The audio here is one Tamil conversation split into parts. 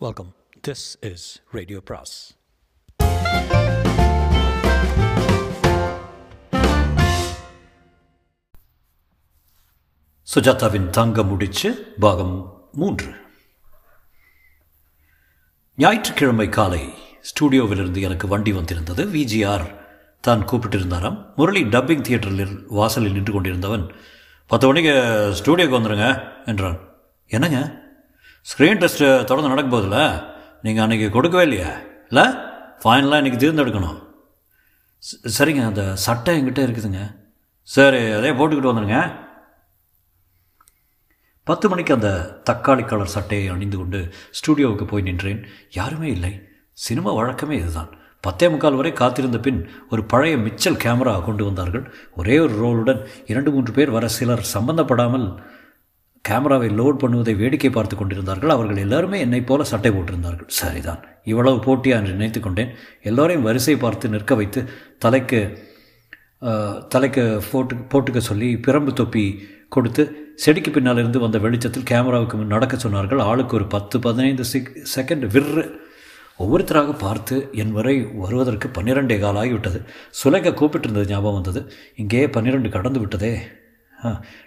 வெல்கம் திஸ் இஸ் ரேடியோ பிராஸ் சுஜாதாவின் தங்க முடிச்சு பாகம் மூன்று. ஞாயிற்றுக்கிழமை காலை ஸ்டூடியோவிலிருந்து எனக்கு வண்டி வந்திருந்தது. விஜிஆர் தான் கூப்பிட்டிருந்தாராம். முரளி டப்பிங் தியேட்டரில் வாசலில் நின்று கொண்டிருந்தவன் பத்து மணிக்கு ஸ்டூடியோக்கு வந்துடுங்க என்றான். என்னங்க? ஸ்க்ரீன் டெஸ்ட்டு தொடர்ந்து நடக்க போதில்ல நீங்கள் அன்றைக்கி கொடுக்கவே இல்லையா? இல்லை? ஃபைனலாக இன்றைக்கி தேர்ந்தெடுக்கணும். சரிங்க அந்த சட்டை என்கிட்ட இருக்குதுங்க. சரி அதே போட்டுக்கிட்டு வந்துடுங்க பத்து மணிக்கு அந்த தக்காளி கலர் சட்டையை அணிந்து கொண்டு ஸ்டூடியோவுக்கு போய் நின்றேன். யாருமே இல்லை. சினிமா வழக்கமே இதுதான். பத்தே முக்கால் வரை காத்திருந்த பின் ஒரு பழைய மிச்சல் கேமரா கொண்டு வந்தார்கள். ஒரே ஒரு ரோலுடன் இரண்டு மூன்று பேர் வர சிலர் சம்பந்தப்படாமல் கேமராவை லோட் பண்ணுவதை வேடிக்கை பார்த்து கொண்டிருந்தார்கள். அவர்கள் எல்லாருமே என்னைப் போல சட்டை போட்டிருந்தார்கள். சரிதான். இவ்வளவு போட்டியா என்று நினைத்து கொண்டேன். எல்லோரையும் வரிசை பார்த்து நிற்க வைத்து தலைக்கு தலைக்கு போட்டு போட்டுக்க சொல்லி பிரம்பு தொப்பி கொடுத்து செடிக்கு பின்னால் இருந்து வந்த வெளிச்சத்தில் கேமராவுக்கு முன் நடக்க சொன்னார்கள். ஆளுக்கு ஒரு பத்து பதினைந்து செக் செகண்ட் விற்று ஒவ்வொருத்தராக பார்த்து என் வரை வருவதற்கு பன்னிரெண்டே கால் ஆகிவிட்டது சுலைக்க கூப்பிட்டிருந்தது ஞாபகம் வந்தது. இங்கே பன்னிரெண்டு கடந்து விட்டதே.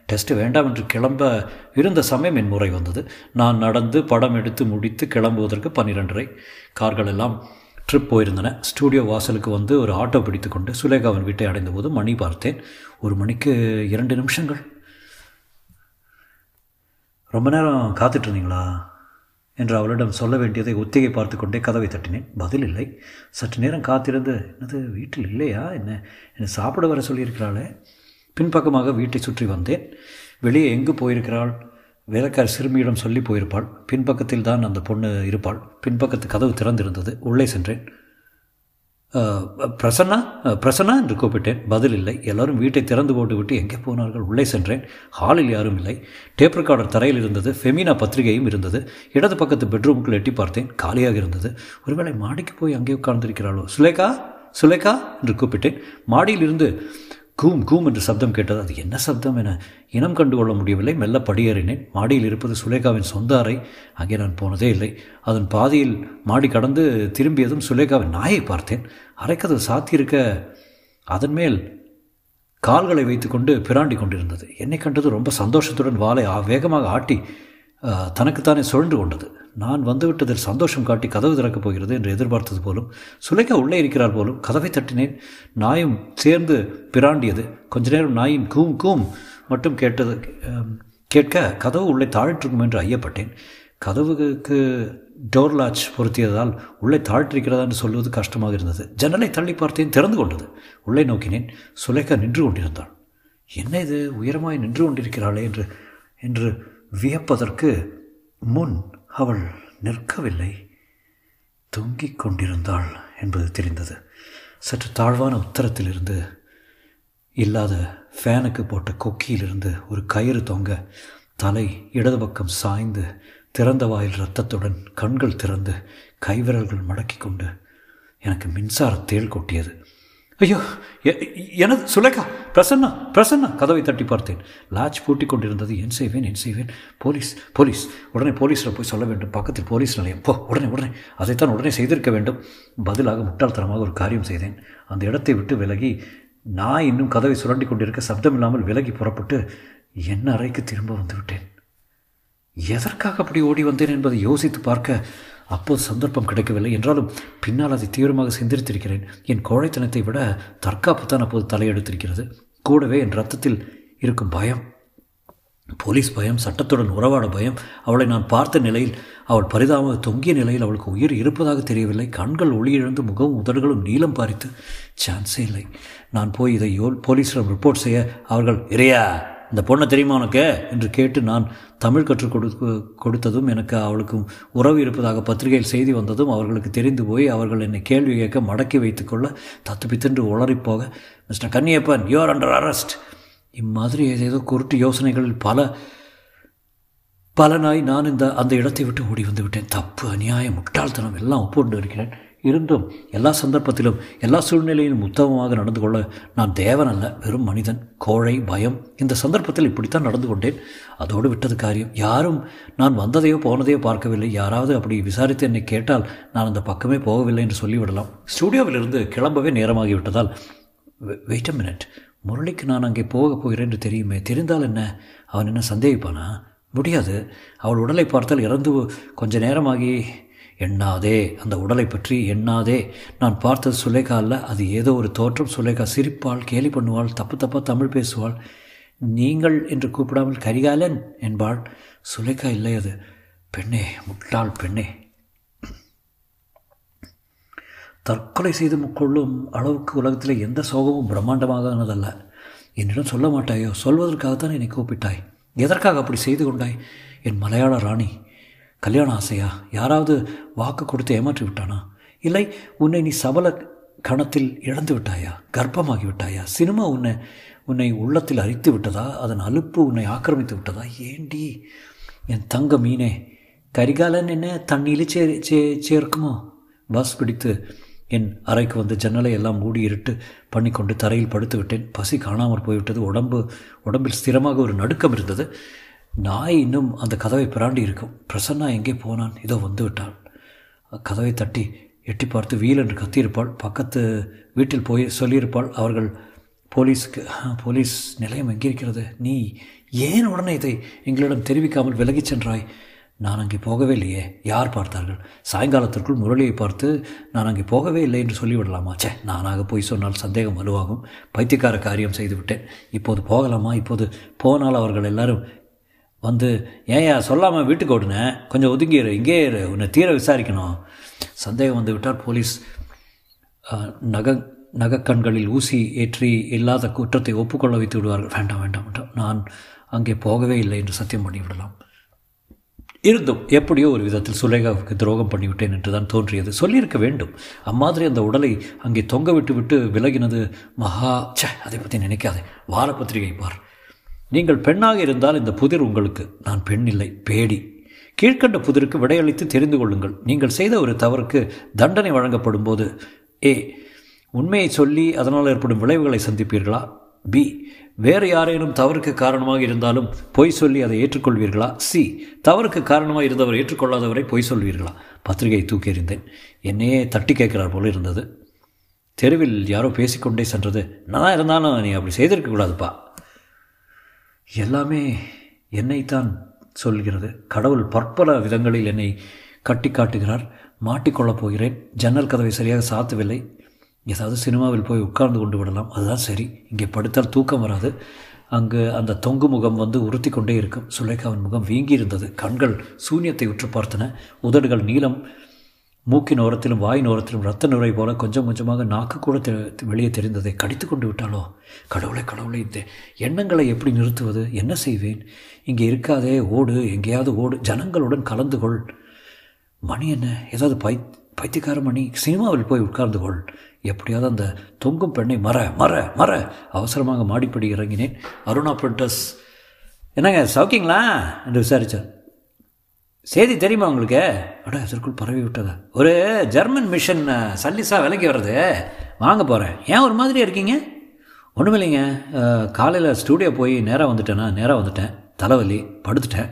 டெஸ்ட் வேண்டாம் என்று கிளம்ப இருந்த சமயம் என் முறை வந்தது. நான் நடந்து படம் எடுத்து முடித்து கிளம்புவதற்கு பன்னிரெண்டரை. கார்கள் எல்லாம் ட்ரிப் போயிருந்தன. ஸ்டூடியோ வாசலுக்கு வந்து ஒரு ஆட்டோ பிடித்து கொண்டு சுலேகாவின் வீட்டை அடைந்தபோது மணி பார்த்தேன். ஒரு மணிக்கு இரண்டு நிமிஷங்கள். ரொம்ப நேரம் காத்துட்ருந்தீங்களா என்று அவளிடம் சொல்ல வேண்டியதை ஒத்திகை பார்த்து கொண்டே கதவை தட்டினேன். பதில் இல்லை. சற்று நேரம் காத்திருந்து என்னது வீட்டில் இல்லையா? என்ன என்னை சாப்பிட வர சொல்லியிருக்கிறாளே? பின்பக்கமாக வீட்டை சுற்றி வந்தேன். வெளியே எங்கு போயிருக்கிறாள்? வேலைக்கார சிறுமியிடம் சொல்லி போயிருப்பாள். பின்பக்கத்தில் தான் அந்த பொண்ணு இருப்பாள். பின்பக்கத்து கதவு திறந்திருந்தது. உள்ளே சென்றேன். பிரசன்னா? பிரசன்னா? என்று கூப்பிட்டேன். பதில் இல்லை. எல்லாரும் வீட்டை திறந்து போட்டு விட்டு எங்கே போனார்கள்? உள்ளே சென்றேன். ஹாலில் யாரும் இல்லை. டேப் ரெக்கார்டர் தரையில் இருந்தது. ஃபெமினா பத்திரிகையும் இருந்தது. இடது பக்கத்து பெட்ரூமுக்குள் எட்டி பார்த்தேன். காலியாக இருந்தது. ஒருவேளை மாடிக்கு போய் அங்கே உட்கார்ந்திருக்கிறாளோ? சுலேகா? சுலேகா? என்று கூப்பிட்டேன். மாடியிலிருந்து கூம் கூம் என்று சப்தம் கேட்டது. அது என்ன சப்தம் என இனம் கண்டு கொள்ள முடியவில்லை. மெல்ல படியேறினேன். மாடியில் இருப்பது சுலேகாவின் சொந்த அறை அங்கே நான் போனதே இல்லை. அதன் பாதியில் மாடி கடந்து திரும்பியதும் சுலேகாவின் நாயை பார்த்தேன். அரைக்கதவு சாத்தியிருக்க அதன் மேல் கால்களை வைத்துக்கொண்டு பிராண்டி கொண்டிருந்தது. என்னை கண்டது ரொம்ப சந்தோஷத்துடன் வாளை ஆ- வேகமாக ஆட்டி தனக்குத்தானே சுழன்று கொண்டது. நான் வந்துவிட்டதில் சந்தோஷம் காட்டி கதவு திறக்கப் போகிறது என்று எதிர்பார்த்தது போலும் சுலைக்கா உள்ளே இருக்கிறார் போலும் கதவை தட்டினேன். நாயும் சேர்ந்து பிராண்டியது. கொஞ்ச நேரம் நாயின் கூம் கூம் மட்டும் கேட்டது கேட்க கதவு உள்ளே தாழிட்டிருக்கும் என்று ஐயப்பட்டேன். கதவுக்கு டோர் லாச் பொருத்தியதால் உள்ளே தாழ்த்திருக்கிறதா என்று சொல்வது கஷ்டமாக இருந்தது. ஜன்னலை தள்ளி பார்த்தேன் திறந்து கொண்டது. உள்ளே நோக்கினேன். சுலேகா நின்று கொண்டிருந்தாள். என்ன இது? உயரமாய் நின்று கொண்டிருக்கிறாளே என்று என்று வியப்பதற்கு முன் அவள் நிற்கவில்லை. தொங்கிக் கொண்டிருந்தாள் என்பது தெரிந்தது. சற்று தாழ்வான உத்தரத்திலிருந்து இல்லாத ஃபேனுக்கு போட்ட கொக்கியிலிருந்து ஒரு கயிறு தொங்க தலை இடது பக்கம் சாய்ந்து திறந்த வாயில் இரத்தத்துடன் கண்கள் திறந்து கைவிரல்கள் மடக்கிக் கொண்டு எனக்கு மின்சார தேள் கொட்டியது. ஐயோ எ- எனது சுலேகா பிரசன்னா பிரசன்னா கதவை தட்டி பார்த்தேன். லாட்ச் பூட்டிக் கொண்டிருந்தது என் செய்வேன் என் செய்வேன் போலீஸ் போலீஸ். உடனே போலீஸில் போய் சொல்ல வேண்டும். பக்கத்தில் போலீஸ் நிலையம். போ உடனே உடனே. அதைத்தான் உடனே செய்திருக்க வேண்டும். பதிலாக முட்டாள்தனமாக ஒரு காரியம் செய்தேன். அந்த இடத்தை விட்டு விலகி நான் இன்னும் கதவை சுரண்டி கொண்டிருக்க சப்தமில்லாமல் விலகி புறப்பட்டு என் அறைக்கு திரும்ப வந்துவிட்டேன் எதற்காக அப்படி ஓடி வந்தேன் என்பதை யோசித்து பார்க்க அப்போது சந்தர்ப்பம் கிடைக்கவில்லை என்றாலும் பின்னால் அதை தீவிரமாக சிந்தித்திருக்கிறேன். என் கோழைத்தனத்தை விட தற்காப்பு தான் அப்போது தலையெடுத்திருக்கிறது. கூடவே என் ரத்தத்தில் இருக்கும் பயம் போலீஸ் பயம் சட்டத்துடன் உறவாட பயம் அவளை நான் பார்த்த நிலையில் அவள் பரிதாப தொங்கிய நிலையில் அவளுக்கு உயிர் இருப்பதாக தெரியவில்லை. கண்கள் ஒளியிழந்து முகமும் உதடுகளும் நீளம் பாரித்து சான்ஸே இல்லை. நான் போய் இதை யோ போலீஸிடம் ரிப்போர்ட் செய்ய அவர்கள் இறையா இந்த பொண்ணை தெரியுமா உனக்கு? என்று கேட்டு நான் தமிழ் கற்றுக் கொடு கொடுத்ததும் எனக்கு அவளுக்கும் உறவு இருப்பதாக பத்திரிகையில் செய்தி வந்ததும் அவர்களுக்கு தெரிந்து போய் அவர்கள் என்னை கேள்வி கேட்க மடக்கி வைத்துக்கொள்ள தத்துப்பித்தென்று உளறிப்போக mister Kanniyappan you are under arrest இம்மாதிரி ஏதேதோ குருட்டு யோசனைகளில் பல பல நாய் நான் இந்த அந்த இடத்தை விட்டு ஓடி வந்து விட்டேன். தப்பு அநியாயம் முட்டாள்தனம் எல்லாம் ஒப்புண்டு இருக்கிறேன். இருந்தும் எல்லா சந்தர்ப்பத்திலும் எல்லா சூழ்நிலையிலும் உத்தமமாக நடந்து கொள்ள நான் தேவன் அல்ல வெறும் மனிதன் கோழை பயம் இந்த சந்தர்ப்பத்தில் இப்படித்தான் நடந்து கொண்டேன். அதோடு விட்டது காரியம். யாரும் நான் வந்ததையோ போனதையோ பார்க்கவில்லை. யாராவது அப்படி விசாரித்து என்னை கேட்டால் நான் அந்த பக்கமே போகவில்லை என்று சொல்லிவிடலாம். ஸ்டூடியோவிலிருந்து கிளம்பவே நேரமாகி விட்டதால் வெயிட் அ மினிட் முரளிக்கு நான் அங்கே போகப் போகிறேன் என்று தெரியுமே. தெரிந்தால் என்ன? அவன் என்ன சந்தேகிப்பானா? முடியாது. அவள் உடலை பார்த்தால் இறந்து கொஞ்ச நேரமாகி எண்ணாதே அந்த உடலை பற்றி எண்ணாதே. நான் பார்த்தது சுலேகா அல்ல அது ஏதோ ஒரு தோற்றம். சுலேகா சிரிப்பாள் கேலி பண்ணுவாள் தப்பு தப்பாக தமிழ் பேசுவாள். நீங்கள் என்று கூப்பிடாமல் கரிகாலன் என்பாள். சுலேகா இல்லை அது பெண்ணே முட்டாள் பெண்ணே. தற்கொலை செய்து கொள்ளும் அளவுக்கு உலகத்தில் எந்த சோகமும் பிரம்மாண்டமாகானதல்ல என்னிடம் சொல்ல மாட்டாயோ? சொல்வதற்காகத்தான் என்னை கூப்பிட்டாய். எதற்காக அப்படி செய்து கொண்டாய்? என் மலையாள ராணி கல்யாண ஆசையா? யாராவது வாக்கு கொடுத்து ஏமாற்றி விட்டானா? இல்லை உன்னை நீ சபல கணத்தில் இழந்து விட்டாயா? கர்ப்பமாகி விட்டாயா? சினிமா உன்னை உன்னை உள்ளத்தில் அரித்து விட்டதா? அதன் அலுப்பு உன்னை ஆக்கிரமித்து விட்டதா? ஏண்டி? என் தங்க மீனே கரிகாலன் என்ன தண்ணியில் சே சே சேர்க்குமோ? பஸ் பிடித்து என் அறைக்கு வந்து ஜன்னலை எல்லாம் மூடி இருட்டு பண்ணிக்கொண்டு தரையில் படுத்து விட்டேன். பசி காணாமல் போய்விட்டது. உடம்பு உடம்பில் ஸ்திரமாக ஒரு நடுக்கம் இருந்தது. நாய் இன்னும் அந்த கதவை பிராண்டி இருக்கும் பிரசன்னா எங்கே போனான்? இதோ வந்து விட்டாள் கதவை தட்டி எட்டி பார்த்து வீல் என்று கத்தியிருப்பாள். பக்கத்து வீட்டில் போய் சொல்லியிருப்பாள் அவர்கள் போலீஸுக்கு போலீஸ் நிலையம் எங்கே இருக்கிறது? நீ ஏன் உடனே இதை எங்களிடம் தெரிவிக்காமல் விலகிச் சென்றாய்? நான் அங்கே போகவே இல்லையே. யார்? பார்த்தார்கள். சாயங்காலத்திற்குள் முரளியை பார்த்து நான் அங்கே போகவே இல்லை என்று சொல்லிவிடலாமா? சே நானாக போய் சொன்னால் சந்தேகம் வலுவாகும் பைத்தியக்கார காரியம் செய்துவிட்டேன். இப்போது போகலாமா? இப்போது போனால் அவர்கள் எல்லாரும் வந்து ஏன்யா சொல்லாமல் வீட்டுக்கு ஓடுனேன் கொஞ்சம் ஒதுங்கிடு இங்கே இரு உன்னை தீர விசாரிக்கணும். சந்தேகம் வந்து விட்டார் போலீஸ். நக நகக்கண்களில் ஊசி ஏற்றி இல்லாத குற்றத்தை ஒப்புக்கொள்ள வைத்து விடுவார்கள். வேண்டாம் வேண்டாம் வேண்டாம். நான் அங்கே போகவே இல்லை என்று சத்தியம் பண்ணிவிடலாம் இருந்தும் எப்படியோ ஒரு விதத்தில் சுலேகாவுக்கு துரோகம் பண்ணிவிட்டேன் என்று தான் தோன்றியது. சொல்லியிருக்க வேண்டும். அம்மாதிரி அந்த உடலை அங்கே தொங்க விட்டு விட்டு விலகினது மகா சே அதை பற்றி நினைக்காதே. வார பத்திரிகை பார். நீங்கள் பெண்ணாக இருந்தால் இந்த புதிர் உங்களுக்கு. நான் பெண் இல்லை பேடி. கீழ்கண்ட புதிருக்கு விடையளித்து தெரிந்து கொள்ளுங்கள். நீங்கள் செய்த ஒரு தவறுக்கு தண்டனை வழங்கப்படும் போது ஏ உண்மையை சொல்லி அதனால் ஏற்படும் விளைவுகளை சந்திப்பீர்களா? பி வேறு யாரேனும் தவறுக்கு காரணமாக இருந்தாலும் பொய் சொல்லி அதை ஏற்றுக்கொள்வீர்களா? சி தவறுக்கு காரணமாக இருந்தவர் ஏற்றுக்கொள்ளாதவரை பொய் சொல்வீர்களா? பத்திரிகையை தூக்கி எறிந்தேன். என்னையே தட்டி கேட்கிறார் போல இருந்தது. தெருவில் யாரோ பேசிக்கொண்டே சென்றது. நான் இருந்தாலும் நீ அப்படி செய்திருக்கக்கூடாதுப்பா எல்லாமே என்னைத்தான் சொல்கிறது. கடவுள் பற்பல விதங்களில் என்னை கட்டி காட்டுகிறார். மாட்டிக்கொள்ளப் போகிறேன். ஜன்னல் கதவை சரியாக சாத்தவில்லை. ஏதாவது சினிமாவில் போய் உட்கார்ந்து கொண்டு விடலாம். அதுதான் சரி. இங்கே படுத்தால் தூக்கம் வராது. அங்கு அந்த தொங்கு முகம் வந்து உறுத்தி கொண்டே இருக்கும். சுலேகாவின் முகம் வீங்கி இருந்தது கண்கள் சூன்யத்தை உற்று பார்த்தன. உதடுகள் நீளம் மூக்கின் ஓரத்திலும் வாயின் ஓரத்திலும் ரத்த நுரை போல கொஞ்சம் கொஞ்சமாக நாக்கு கூட வெளியே தெரிந்ததை கடித்து கொண்டு விட்டாலோ கடவுளை கடவுளை இந்த எண்ணங்களை எப்படி நிறுத்துவது? என்ன செய்வேன்? இங்கே இருக்காதே ஓடு எங்கேயாவது ஓடு ஜனங்களுடன் கலந்து கொள். மணி என்ன? ஏதாவது பை பைத்தியக்கார மணி சினிமாவில் போய் உட்கார்ந்து கொள். எப்படியாவது அந்த தொங்கும் பெண்ணை மற மற மற. அவசரமாக மாடிப்படி இறங்கினேன். அருணா பிரிண்டர்ஸ். என்னங்க சௌக்கியங்களா என்று விசாரித்தார் செய்தி தெரியுமா உங்களுக்கு? அட அதற்குள் பரவி விட்டதா? ஒரு ஜெர்மன் மிஷன் சல்லிஸாக விலைக்கு வர்றது. வாங்க போகிறேன் ஏன் ஒரு மாதிரி இருக்கீங்க? ஒன்றும் இல்லைங்க காலையில் ஸ்டூடியோ போய் நேராக வந்துட்டேனா? நேராக வந்துட்டேன். தலைவலி படுத்துட்டேன்.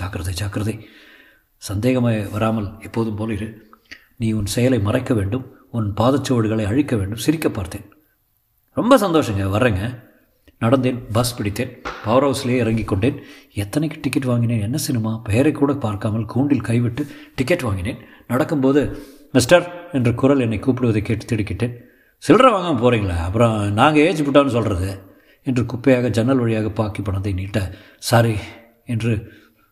ஜாக்கிரதை ஜாக்கிரதை. சந்தேகமாக வராமல் எப்போதும் போல இரு. நீ உன் செயலை மறைக்க வேண்டும். உன் பாதச்சுவடுகளை அழிக்க வேண்டும். சிரிக்க பார்த்தேன். ரொம்ப சந்தோஷங்க. வர்றேங்க. நடந்தேன் பஸ் பிடித்தேன் பவர் ஹவுஸ்லேயே இறங்கி கொண்டேன். எத்தனைக்கு டிக்கெட் வாங்கினேன் என்ன சினிமா பெயரை கூட பார்க்காமல் கூண்டில் கைவிட்டு டிக்கெட் வாங்கினேன். நடக்கும்போது மிஸ்டர் என்ற குரல் என்னை கூப்பிடுவதை கேட்டு திடுக்கிட்டேன். சில்லற வாங்க போகிறீங்களா அப்புறம் நாங்கள் ஏஜ் விட்டான்னு சொல்கிறது என்று குப்பையாக ஜன்னல் வழியாக பாக்கி பணத்தை நீட்ட சாரி என்று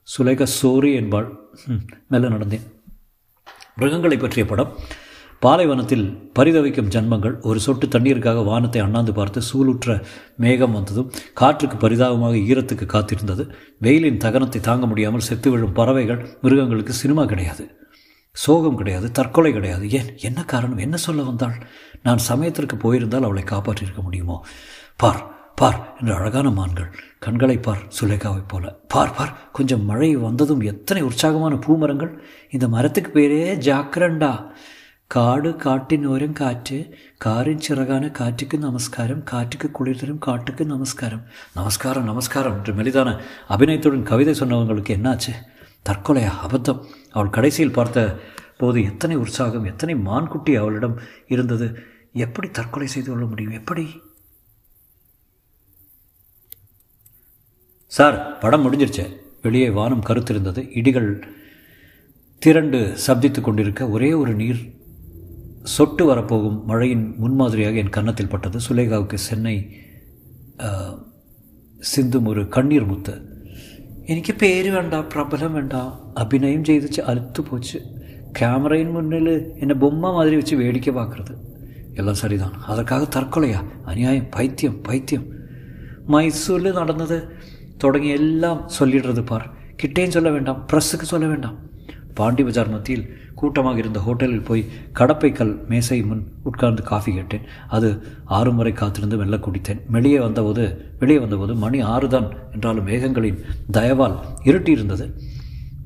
சுலேக சோரி என்பாள். மெல்ல நடந்தேன். மிருகங்களை பற்றிய படம். பாலைவனத்தில் பரிதவிக்கும் ஜன்மங்கள். ஒரு சொட்டு தண்ணீருக்காக வானத்தை அண்ணாந்து பார்த்து சூளுற்ற மேகம் வந்ததும் காற்றுக்கு பரிதாபமாக ஈரத்துக்கு காத்திருந்தது. வெயிலின் தகனத்தை தாங்க முடியாமல் செத்து விழும் பறவைகள் மிருகங்களுக்கு சினிமா கிடையாது. சோகம் கிடையாது தற்கொலை கிடையாது. ஏன்? என்ன காரணம்? என்ன சொல்ல வந்தாள்? நான் சமயத்திற்கு போயிருந்தால் அவளை காப்பாற்றியிருக்க முடியுமோ? பார் பார் என்று அழகான மான்கள் கண்களை பார் சுலேகாவைப் போல. பார் பார் கொஞ்சம் மழை வந்ததும் எத்தனை உற்சாகமான பூமரங்கள். இந்த மரத்துக்கு பேரே ஜாக்கிரண்டா. കാട് കാട്ടിനോരം കാറ്റ് കാറിൻ ചിറകാന കാറ്റുക്ക് നമസ്കാരം കാറ്റുക്ക് കുളിർതരും காட்டுக்கு நமஸ்காரம் நமஸ்காரம் நமஸ்காரம் என்று மெலிதான அபிநயத்துடன் கவிதை சொன்னவங்களுக்கு என்னாச்சு தற்கொலையா அபத்தம் அவள் கடைசியில் பார்த்த போது எத்தனை உற்சாகம் எத்தனை மான்குட்டி அவளிடம் இருந்தது எப்படி தற்கொலை செய்து கொள்ள முடியும் எப்படி சார் படம் முடிஞ்சிருச்சு வெளியே வானம் கருத்திருந்தது இடிகள் திரண்டு சப்தித்து கொண்டிருக்க ஒரே ஒரு நீர் சொட்டு வரப்போகும் மழையின் முன்மாதிரியாக என் கன்னத்தில் பட்டது சுலேகாவுக்கு சென்னை சிந்தும் ஒரு கண்ணீர் முத்து എനിക്ക് പേര് വേണ്ട പ്രബലം വേണ്ട അഭിനയം ചെയ്ത് അലുത്തു പോച്ച് ക്യാമറയിൻ മുന്നിൽ എന്നെ ബൊമ്മ മാതിരി വെച്ച് വേടിക്ക பார்க்கறது എല്ലാം சரிதான் அதற்காக தற்கொலையா அநியாயம் பைத்தியம் பைத்தியம் மைசூரில் நடந்தது தொடங்கி எல்லாம் சொல்லிடுறது பார் கிட்டேயும் சொல்ல வேண்டாம் ப்ரெஸ்ஸுக்கு சொல்ல வேண்டாம் பாண்டி பஜார் மத்தியில் கூட்டமாக இருந்த ஹோட்டலில் போய் கடப்பைக்கல் மேசை முன் உட்கார்ந்து காஃபி கேட்டேன். அது ஆறு முறை காத்திருந்து மெல்ல குடித்தேன். வெளியே வந்தபோது வெளியே வந்தபோது மணி ஆறு தான் என்றாலும் மேகங்களின் தயவால் இருட்டியிருந்தது.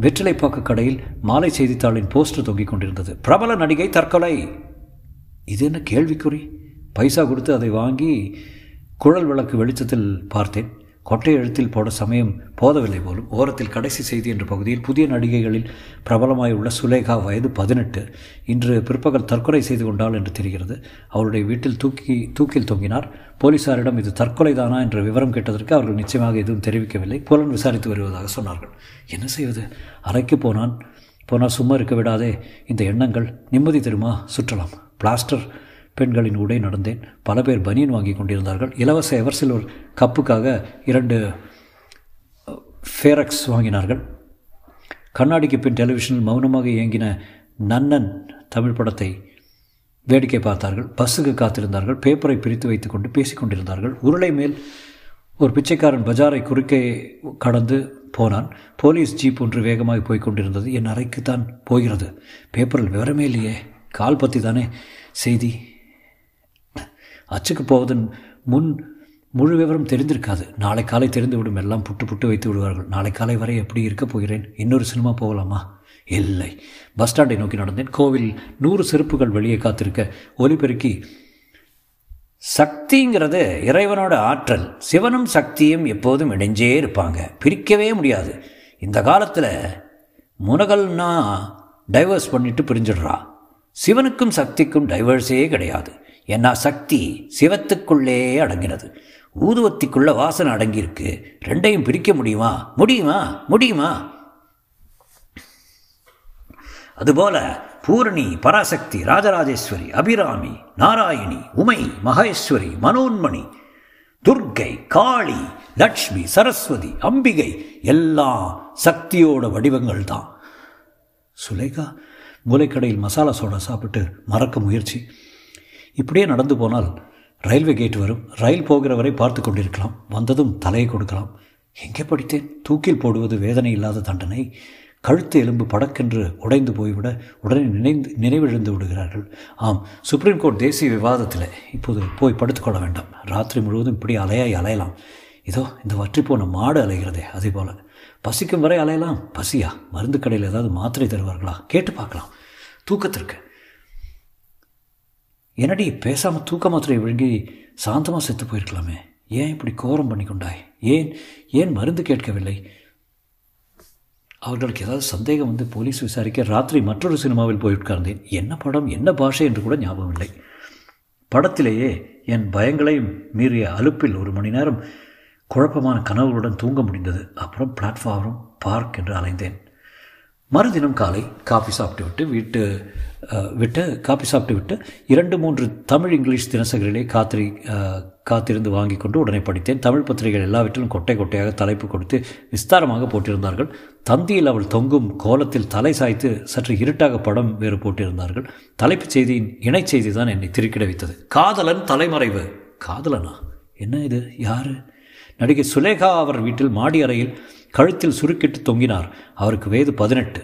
வெற்றிலைப்பாக்கு கடையில் மாலை செய்தித்தாளின் போஸ்டர் தொங்கிக் கொண்டிருந்தது. பிரபல நடிகை தற்கொலை! இது என்ன கேள்விக்குறி? பைசா கொடுத்து அதை வாங்கி குழல் விளக்கு வெளிச்சத்தில் பார்த்தேன். கொட்டை எழுத்தில் போட சமயம் போதவில்லை போலும். ஓரத்தில் கடைசி செய்தி என்ற பகுதியில் புதிய நடிகைகளில் பிரபலமாய் உள்ள சுலேகா வயது பதினெட்டு. இன்று பிற்பகல் தற்கொலை செய்து கொண்டாள் என்று தெரிகிறது. அவருடைய வீட்டில் தூக்கி தூக்கில் தொங்கினார். போலீசாரிடம் இது தற்கொலை தானா என்ற விவரம் கேட்டதற்கு அவர்கள் நிச்சயமாக எதுவும் தெரிவிக்கவில்லை. புலன் விசாரித்து வருவதாக சொன்னார்கள். என்ன செய்வது? அறைக்கு போனான். போனால் சும்மா இருக்க விடாதே. இந்த எண்ணங்கள் நிம்மதி தருமா? சுற்றலாம். பிளாஸ்டர் பெண்களின் உடை நடந்தேன். பல பேர் பனியன் வாங்கி கொண்டிருந்தார்கள். இலவச எவர்சில்வர் கப்புக்காக இரண்டு ஃபேரக்ஸ் வாங்கினார்கள். கண்ணாடிக்கு பின் டெலிவிஷனில் மௌனமாக இயங்கின நன்னன் தமிழ் படத்தை வேடிக்கை பார்த்தார்கள். பஸ்ஸுக்கு காத்திருந்தார்கள். பேப்பரை பிரித்து வைத்துக்கொண்டு பேசிக்கொண்டிருந்தார்கள் உருளை மேல் ஒரு பிச்சைக்காரன் பஜாரை குறுக்கே கடந்து போனான். போலீஸ் ஜீப் ஒன்று வேகமாக போய் கொண்டிருந்தது. என் அறைக்கு தான் போகிறது. பேப்பரில் விவரமே இல்லையே. கால் பற்றி தானே செய்தி? அச்சுக்கு போவதன் முன் முழு விவரம் தெரிந்திருக்காது. நாளை காலை தெரிந்துவிடும். எல்லாம் புட்டு புட்டு வைத்து விடுவார்கள். நாளை காலை வரை எப்படி இருக்கப் போகிறேன்? இன்னொரு சினிமா போகலாமா? இல்லை. பஸ் ஸ்டாண்டை நோக்கி நடந்தேன். கோவில் நூறு செருப்புகள் வெளியே காத்திருக்க ஒலிபெருக்கி சக்திங்கிறது இறைவனோட ஆற்றல். சிவனும் சக்தியும் எப்போதும் இணைஞ்சே இருப்பாங்க. பிரிக்கவே முடியாது. இந்த காலத்தில் முனகல்னா டைவர்ஸ் பண்ணிட்டு பிரிஞ்சிடுறா. சிவனுக்கும் சக்திக்கும் டைவர்ஸே கிடையாது. ஏன்னா சக்தி சிவத்துக்குள்ளே அடங்கினது. ஊதுவத்திக்குள்ள வாசனை அடங்கியிருக்கு. ரெண்டையும் பிரிக்க முடியுமா? முடியுமா? முடியுமா? அதுபோல பூரணி பராசக்தி ராஜராஜேஸ்வரி அபிராமி நாராயணி உமை மகேஸ்வரி மனோன்மணி துர்க்கை காளி லக்ஷ்மி சரஸ்வதி அம்பிகை எல்லாம் சக்தியோட வடிவங்கள் தான். சுலேகா மூலைக்கடையில் மசாலா சோடா சாப்பிட்டு மறக்க முயற்சி. இப்படியே நடந்து போனால் ரயில்வே கேட் வரும். ரயில் போகிற வரை பார்த்து கொண்டிருக்கலாம். வந்ததும் தலையை கொடுக்கலாம். எங்கே படித்தேன்? தூக்கில் போடுவது வேதனை இல்லாத தண்டனை. கழுத்து எலும்பு படக்கென்று உடைந்து போய்விட உடனே நினைந்து நினைவிழந்து விடுகிறார்கள். ஆம் சுப்ரீம் கோர்ட் தேசிய விவாதத்தில் இப்போது போய் படுத்துக்கொள்ள வேண்டாம். ராத்திரி முழுவதும் இப்படி அலையாய் அலையலாம். இதோ இந்த வற்றி போன மாடு அலைகிறதே அதே போல். பசிக்கும் வரை அலையலாம். பசியா? மருந்து கடையில் ஏதாவது மாத்திரை தருவார்களா? கேட்டு பார்க்கலாம். தூக்கத்திற்கு. என்னடி பேசாமல் தூக்க மாத்திரை விழுங்கி சாந்தமாக செத்து போயிருக்கலாமே. ஏன் இப்படி கோரம் பண்ணி கொண்டாய் ஏன் ஏன் மருந்து கேட்கவில்லை? அவர்களுக்கு ஏதாவது சந்தேகம் வந்து போலீஸ் விசாரிக்க ராத்திரி மற்றொரு சினிமாவில் போய் உட்கார்ந்தேன். என்ன படம் என்ன பாஷை என்று கூட ஞாபகம் இல்லை. படத்திலேயே என் பயங்களையும் மீறிய அலுப்பில் ஒரு மணி நேரம் குழப்பமான கனவுகளுடன் தூங்க முடிந்தது. அப்புறம் பிளாட்ஃபார்ம் பார்க் என்று அலைந்தேன். மறுதினம் காலை காஃபி சாப்பிட்டு விட்டு வீட்டு விட்டு காப்பி சாப்பிட்டு விட்டு இரண்டு மூன்று தமிழ் இங்கிலீஷ் தினசரிகளே காத்திரி காத்திருந்து வாங்கி கொண்டு உடனே படித்தேன். தமிழ் பத்திரிகைகள் எல்லாவற்றிலும் கொட்டை கொட்டையாக தலைப்பு கொடுத்து விஸ்தாரமாக போட்டிருந்தார்கள். தந்தியில் அவள் தொங்கும் கோலத்தில் தலை சாய்த்து சற்று இருட்டாக படம் வேறு போட்டிருந்தார்கள். தலைப்புச் செய்தியின் இணை செய்தி தான் என்னை திருக்கிட வைத்தது. காதலன் தலைமறைவு. காதலனா? என்ன இது? யாரு? நடிகை சுலேகா அவர் வீட்டில் மாடி அறையில் கழுத்தில் சுருக்கிட்டு தொங்கினார். அவருக்கு வயது பதினெட்டு.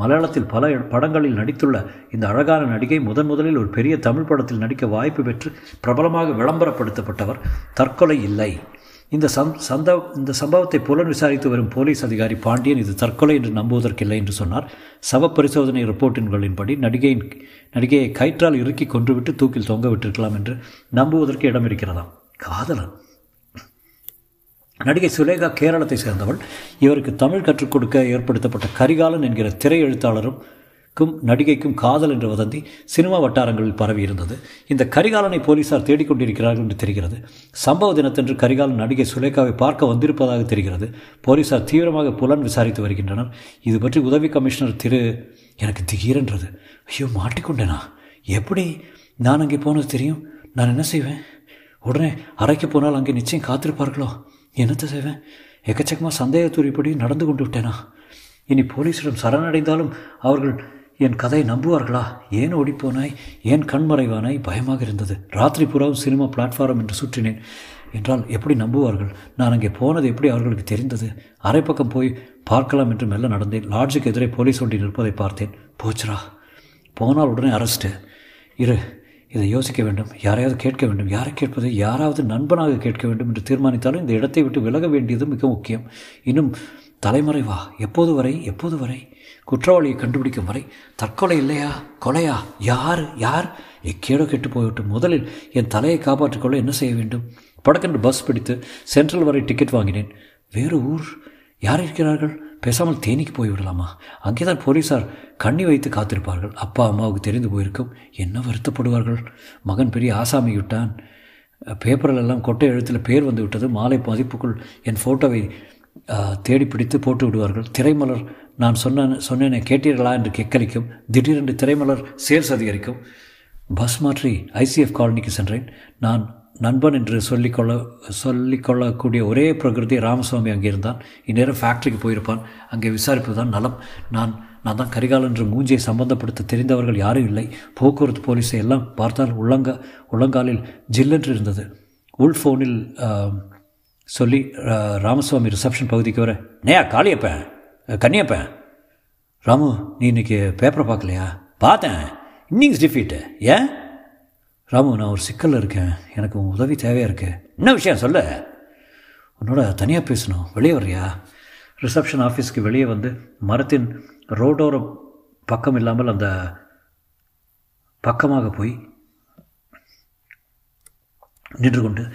மலையாளத்தில் பல படங்களில் நடித்துள்ள இந்த அழகான நடிகை முதன் முதலில் ஒரு பெரிய தமிழ் படத்தில் நடிக்க வாய்ப்பு பெற்று பிரபலமாக விளம்பரப்படுத்தப்பட்டவர் தற்கொலை இல்லை. இந்த சம் சந்த இந்த சம்பவத்தை புலன் விசாரித்து வரும் போலீஸ் அதிகாரி பாண்டியன் இது தற்கொலை என்று நம்புவதற்கில்லை என்று சொன்னார். சவ பரிசோதனை ரிப்போர்ட்டின்களின்படி நடிகையின் நடிகையை கயிற்றால் இறுக்கி கொன்றுவிட்டு தூக்கில் தொங்க விட்டிருக்கலாம் என்று நம்புவதற்கு இடம் இருக்கிறதாம் காதலன். நடிகை சுலேகா கேரளத்தை சேர்ந்தவள். இவருக்கு தமிழ் கற்றுக் கொடுக்க ஏற்படுத்தப்பட்ட கரிகாலன் என்கிற திரை எழுத்தாளருக்கும் நடிகைக்கும் காதல் என்ற வதந்தி சினிமா வட்டாரங்களில் பரவி இருந்தது. இந்த கரிகாலனை போலீசார் தேடிக்கொண்டிருக்கிறார்கள் என்று தெரிகிறது. சம்பவ தினத்தன்று கரிகாலன் நடிகை சுலேகாவை பார்க்க வந்திருப்பதாக தெரிகிறது. போலீசார் தீவிரமாக புலன் விசாரித்து வருகின்றனர். இது பற்றி உதவி கமிஷனர் திரு எனக்கு திகீரென்றது. ஐயோ மாட்டிக்கொண்டேனா? எப்படி நான் அங்கே போனது தெரியும்? நான் என்ன செய்வேன்? உடனே அறைக்கு போனால் அங்கே நிச்சயம் காத்திருப்பார்களோ? என்னத்தை செய்வேன்? எக்கச்சக்கமாக சந்தேகத்துறைப்படி நடந்து கொண்டு விட்டேனா? இனி போலீஸிடம் சரணடைந்தாலும் அவர்கள் என் கதையை நம்புவார்களா? ஏன் ஓடிப்போனாய்? ஏன் கண்மறைவானாய் பயமாக இருந்தது. ராத்திரி புறாவும் சினிமா பிளாட்ஃபாரம் என்று சுற்றினேன். என்றால் எப்படி நம்புவார்கள்? நான் அங்கே போனது எப்படி அவர்களுக்கு தெரிந்தது? அரை பக்கம் போய் பார்க்கலாம் என்று மெல்ல நடந்தேன். லாட்ஜுக்கு எதிரே போலீஸ் ஒன்றி நிற்பதை பார்த்தேன். போச்சுரா போனால் உடனே அரெஸ்ட்டு. இரு. இதை யோசிக்க வேண்டும் யாரையாவது கேட்க வேண்டும் யாரை கேட்பது யாராவது நண்பனாக கேட்க வேண்டும் என்று தீர்மானித்தாலும் இந்த இடத்தை விட்டு விலக வேண்டியது மிக முக்கியம். இன்னும் தலைமறைவா எப்போது வரை எப்போது வரை? குற்றவாளியை கண்டுபிடிக்கும் வரை. தற்கொலை இல்லையா? கொலையா? யார்? யார்? எக்கேடோ கெட்டு போய்விட்டு முதலில் என் தலையை காப்பாற்றிக்கொள்ள என்ன செய்ய வேண்டும்? படக்கென்று பஸ் பிடித்து சென்ட்ரல் வரை டிக்கெட் வாங்கினேன். வேறு ஊர்? யார் இருக்கிறார்கள்? பேசாமல் தேனிக்கு போய் விடலாமா? அங்கே தான் போலீஸார் கண்ணி வைத்து காத்திருப்பார்கள். அப்பா அம்மாவுக்கு தெரிந்து போயிருக்கும். என்ன வருத்தப்படுவார்கள்? மகன் பெரிய ஆசாமி விட்டான் பேப்பரில் எல்லாம் கொட்டை எழுத்தில் பேர் வந்து விட்டது. மாலை மதிப்புக்குள் என் ஃபோட்டோவை தேடி பிடித்து போட்டு விடுவார்கள். திரைமலர் நான் சொன்ன சொன்னேனே கேட்டீர்களா என்று கெக்கலிக்கும் திடீரென்று திரைமலர் சேல்ஸ் அதிகரிக்கும். பஸ் மாற்றி ஐசிஎஃப் காலனிக்கு சென்றேன். நான் நண்பன் என்று சொல்லிக்கொள்ள சொல்லிக்கொள்ளக்கூடிய ஒரே பிரகிருதி ராமசுவாமி அங்கே இருந்தான். இந்நேரம் ஃபேக்ட்ரிக்கு போயிருப்பான். அங்கே விசாரிப்பது தான் நலம். நான் நான் தான் கரிகால் என்று மூஞ்சியை சம்பந்தப்படுத்த தெரிந்தவர்கள் யாரும் இல்லை. போக்குவரத்து போலீஸை எல்லாம் பார்த்தால் உள்ளங்க உள்ளங்காலில் ஜில்லென்று இருந்தது. உள் ஃபோனில் சொல்லி ராமசுவாமி ரிசப்ஷன் பகுதிக்கு வர நேயா காளியப்பேன் கன்னியப்பேன் ராமு நீ இன்னைக்கு பேப்பரை பார்க்கலையா? பார்த்தேன். இன்னிங்ஸ் டிஃபீட்டு ஏன்? ராமு நான் ஒரு சிக்கலில் இருக்கேன். எனக்கு உன் உதவி தேவையாக இருக்கு? என்ன விஷயம்? சொல்ல. உன்னோட தனியாக பேசணும். வெளியே வர்றியா? ரிசப்ஷன் ஆஃபீஸ்க்கு வெளியே வந்து மரத்தின் ரோடோர பக்கம் இல்லாமல் அந்த பக்கமாக போய் நின்று கொண்டு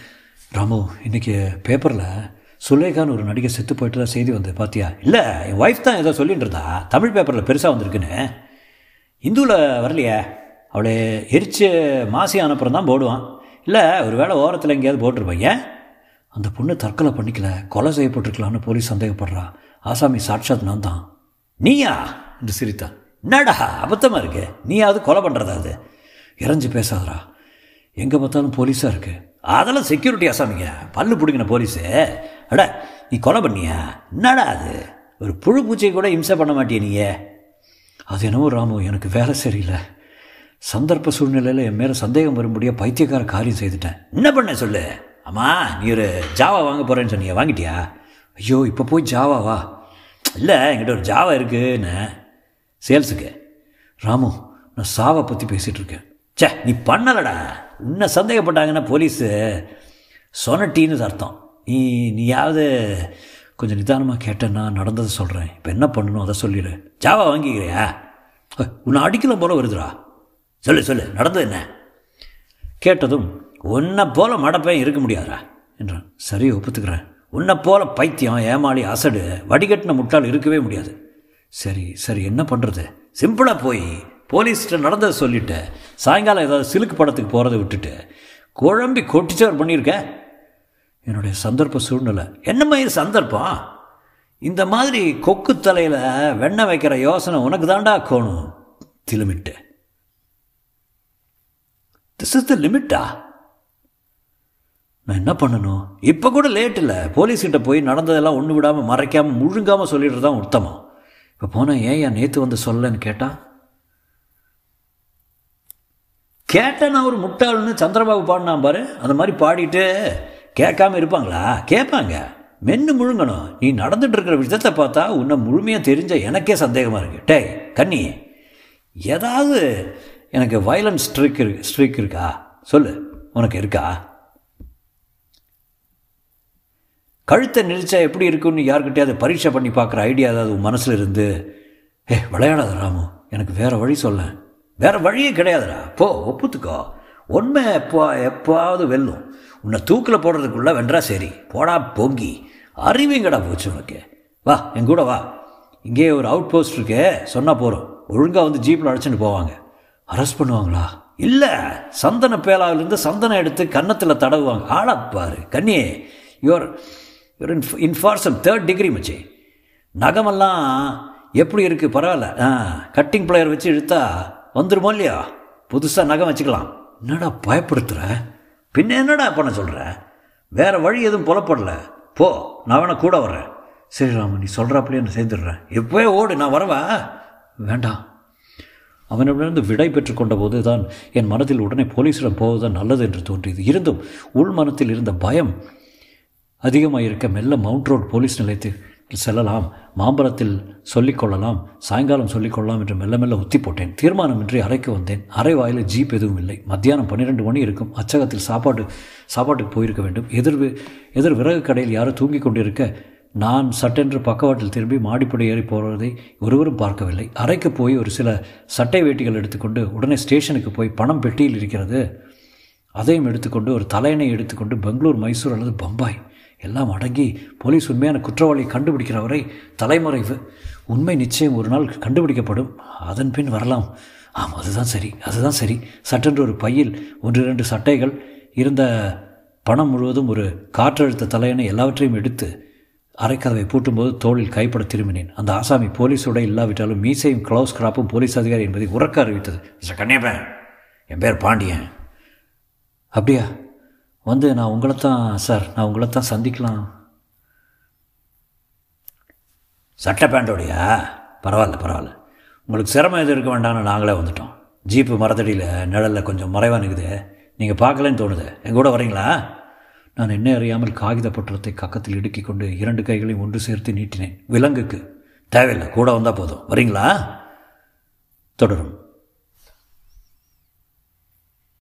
ராமு இன்றைக்கி பேப்பரில் சுலேகான்னு ஒரு நடிகை செத்து போயிட்டு தான் செய்தி வந்து பார்த்தியா இல்லை என் ஒய்ஃப் தான் ஏதோ சொல்லிட்டு இருந்தா. தமிழ் பேப்பரில் பெருசாக வந்திருக்குன்னு. இந்துவில் வரலையே? அவளை எரிச்சு மாசி அனுப்புறம் தான் போடுவான். இல்லை ஒரு வேளை ஓரத்தில் எங்கேயாவது போட்டிருப்பான். ஏன்? அந்த பொண்ணு தற்கொலை பண்ணிக்கல கொலை செய்யப்பட்டிருக்கலான்னு போலீஸ் சந்தேகப்படுறா. ஆசாமி சாட்சாத் நான் தான். நீயா? என்று சிரித்தான் என்னடா அபத்தமாக இருக்கு? நீயாவது கொலை பண்ணுறதா அது? இறஞ்சி பேசாதரா எங்கே பார்த்தாலும் போலீஸாக இருக்குது அதெல்லாம் செக்யூரிட்டி ஆசாமிங்க. பல்லு பிடிக்கின போலீஸு. அட நீ கொலை பண்ணியா? என்னடா அது? ஒரு புழு பூச்சியை கூட இம்சை பண்ண மாட்டிய நீயே. அது என்னவோ ராமு எனக்கு வேலை சரியில்லை. சந்தர்ப்ப சூழ்நிலையில் என் மேலே சந்தேகம் வரும்படியாக பைத்தியக்கார காரியம் செய்துட்டேன். என்ன பண்ண சொல்லு? அம்மா நீ ஒரு ஜாவா வாங்க போகிறேன்னு சொன்னியா? வாங்கிட்டியா? ஐயோ இப்போ போய் ஜாவாவா இல்லை என்கிட்ட ஒரு ஜாவா இருக்குன்னு. சேல்ஸுக்கு. ராமு நான் சாவை பற்றி பேசிகிட்டு இருக்கேன். சே நீ பண்ணலடா. உன்னை சந்தேகப்பட்டாங்கன்னா போலீஸு சொனட்டின்னு அர்த்தம். நீ நீயாவது கொஞ்சம் நிதானமாக கேட்டேன்னா நடந்ததை சொல்கிறேன் இப்போ என்ன பண்ணணும்? அதை சொல்லிடு. ஜாவா வாங்கிக்கிறியா? உன்னை அடிக்கலாம் போல வருதுடா. சொல்லு சொல்லு நடந்தது என்ன? கேட்டதும் உன்னை போல மடப்பையும் இருக்க முடியாதா என்றான். சரி ஒப்புத்துக்கிறேன். உன்னை போல பைத்தியம் ஏமாளி அசடு வடிகட்டின முட்டால் இருக்கவே முடியாது. சரி சரி என்ன பண்ணுறது சிம்பிளாக போய் போலீஸ்கிட்ட நடந்ததை சொல்லிட்டு சாயங்காலம் ஏதாவது சிலுக்கு படத்துக்கு போகிறத விட்டுட்டு குழம்பி கொட்டிச்சவர் பண்ணியிருக்க? என்னுடைய சந்தர்ப்ப சூழ்நிலை. என்ன மாதிரி சந்தர்ப்பம்? இந்த மாதிரி கொக்கு தலையில் வெண்ணெய் வைக்கிற யோசனை உனக்கு தாண்டா கோணும்? திலுமிட்டு. திஸ் இஸ் த லிமிட்டா நான் என்ன பண்ணணும்? இப்போ கூட லேட் இல்லை. போலீஸ்கிட்ட போய் நடந்ததெல்லாம் ஒன்று விடாமல் மறைக்காமல் முழுங்காமல் சொல்லிடுறது தான் உத்தமம். இப்போ போனால் ஏன் என் நேற்று வந்து சொல்லலன்னு கேட்டான் கேட்டேன் நான் ஒரு முட்டாள்னு சந்திரபாபு பாடினான் பாரு. அந்த மாதிரி பாடிட்டு கேட்காம இருப்பாங்களா? கேட்பாங்க. மென்று முழுங்கணும். நீ நடந்துட்டு இருக்கிற விஷயத்தை பார்த்தா உன்னை முழுமையாக தெரிஞ்ச எனக்கே சந்தேகமாக இருக்கு. டே கண்ணி ஏதாவது எனக்கு வயலன்ஸ் ஸ்ட்ரிக் இரு ஸ்ட்ரிக் இருக்கா? சொல்லு உனக்கு இருக்கா? கழுத்தை நெரிச்சா எப்படி இருக்குன்னு யார்கிட்டயாவது பரீட்சை பண்ணி பார்க்குற ஐடியா ஏதாவது உன் மனசில் இருந்து ஏ விளையாடாத ராமு எனக்கு வேறு வழி சொல்ல. வேறு வழியே கிடையாதுடா. போ ஒப்புத்துக்கோ. உண்மை எப்போ எப்பாவது வெல்லும். உன்னை தூக்கில் போடுறதுக்குள்ளே வென்றா சரி. போடா பொங்கி. அறிவிங்கடா போச்சு உனக்கு. வா என் கூட வா. இங்கே ஒரு அவுட் போஸ்ட் இருக்கே சொன்னால் போகிறோம் ஒழுங்காக வந்து ஜீப்பில் அழைச்சிட்டு போவாங்க. அரெஸ்ட் பண்ணுவாங்களா? இல்லை. சந்தன பேலாவிலிருந்து சந்தனம் எடுத்து கன்னத்தில் தடவுவாங்க. ஆளாப்பாரு கண்ணியே you're you're in in for some third degree மச்சி. நகமெல்லாம் எப்படி இருக்குது பரவாயில்ல. ஆ கட்டிங் பிளேயர் வச்சு இழுத்தா வந்துருமோ இல்லையா? புதுசாக நகம் வச்சுக்கலாம். என்னடா பயப்படுத்துகிற பின்ன என்னடா பண்ண சொல்கிற வேறு வழி எதுவும் புலப்படல. போ நான் வேணா கூட வர்றேன். சரி ராமன் நீ சொல்கிறாப்படியே நான் சேர்ந்துடுறேன். இப்போவே ஓடு நான் வரவா? வேண்டாம். அவனிடமிருந்து விடை பெற்றுக்கொண்ட போதுதான் என் மனதில் உடனே போலீஸிடம் போவதுதான் நல்லது என்று தோன்றியது. இருந்தும் உள் மனத்தில் இருந்த பயம் அதிகமாக இருக்க மெல்ல மவுண்ட் ரோட் போலீஸ் நிலையத்தில் செல்லலாம் மாம்பழத்தில் சொல்லிக்கொள்ளலாம் சாயங்காலம் சொல்லிக்கொள்ளலாம் என்று மெல்ல மெல்ல உத்தி போட்டேன். தீர்மானமின்றி அறைக்கு வந்தேன். அறை வாயில் ஜீப் எதுவும் இல்லை. மத்தியானம் பன்னிரெண்டு மணி இருக்கும். அச்சகத்தில் சாப்பாடு சாப்பாட்டுக்கு போயிருக்க வேண்டும். எதிர் எதிர் விறகு கடையில் யாரோ தூங்கி கொண்டிருக்க நான் சட்டென்று பக்கவாட்டில் திரும்பி மாடிப்படை ஏறி போகிறதை ஒருவரும் பார்க்கவில்லை. அறைக்கு போய் ஒரு சில சட்டை வேட்டிகள் எடுத்துக்கொண்டு உடனே ஸ்டேஷனுக்கு போய் பணம் பெட்டியில் இருக்கிறது. அதையும் எடுத்துக்கொண்டு ஒரு தலையணை எடுத்துக்கொண்டு பெங்களூர் மைசூர் அல்லது பம்பாய். எல்லாம் அடங்கி போலீஸ் உண்மையான குற்றவாளியை கண்டுபிடிக்கிற வரை தலைமறைவு உண்மை நிச்சயம் ஒரு நாள் கண்டுபிடிக்கப்படும். அதன் பின் வரலாம். ஆம் அதுதான் சரி அதுதான் சரி. சட்டென்று ஒரு பையில் ஒன்று இரண்டு சட்டைகள் இருந்த பணம் முழுவதும் ஒரு காற்றழுத்த தலையணை எல்லாவற்றையும் எடுத்து அரைக்கதவை பூட்டும்போது தோளில் கைப்பட திரும்பினேன். அந்த ஆசாமி போலீஸோட இல்லாவிட்டாலும் மீசையும் க்ளவுஸ் கிராப்பும் போலீஸ் அதிகாரி என்பதை உறக்க அறிவித்தது. மிஸ்டர் கண்ணியப்பன் என் பேர் பாண்டியன். அப்படியா? வந்து நான் உங்களை தான் சார் நான் உங்களை தான் சந்திக்கலாம். சட்டை பேண்டோடையா? பரவாயில்ல பரவாயில்ல. உங்களுக்கு சிரமம் எதுவும் இருக்க வேண்டாம்னு நாங்களே வந்துட்டோம். ஜீப்பு மரத்தடியில் நிழலில் கொஞ்சம் மறைவாக நிற்குது நீங்கள் பார்க்கலன்னு தோணுது. எங்கள் கூட வரீங்களா நான் என்ன அறியாமல் காகித பற்றத்தை கக்கத்தில் இடுக்கிக் கொண்டு இரண்டு கைகளையும் ஒன்று சேர்த்து நீட்டினேன். விலங்குக்கு. தேவையில்லை கூட வந்தால் போதும். வரீங்களா? தொடரும்.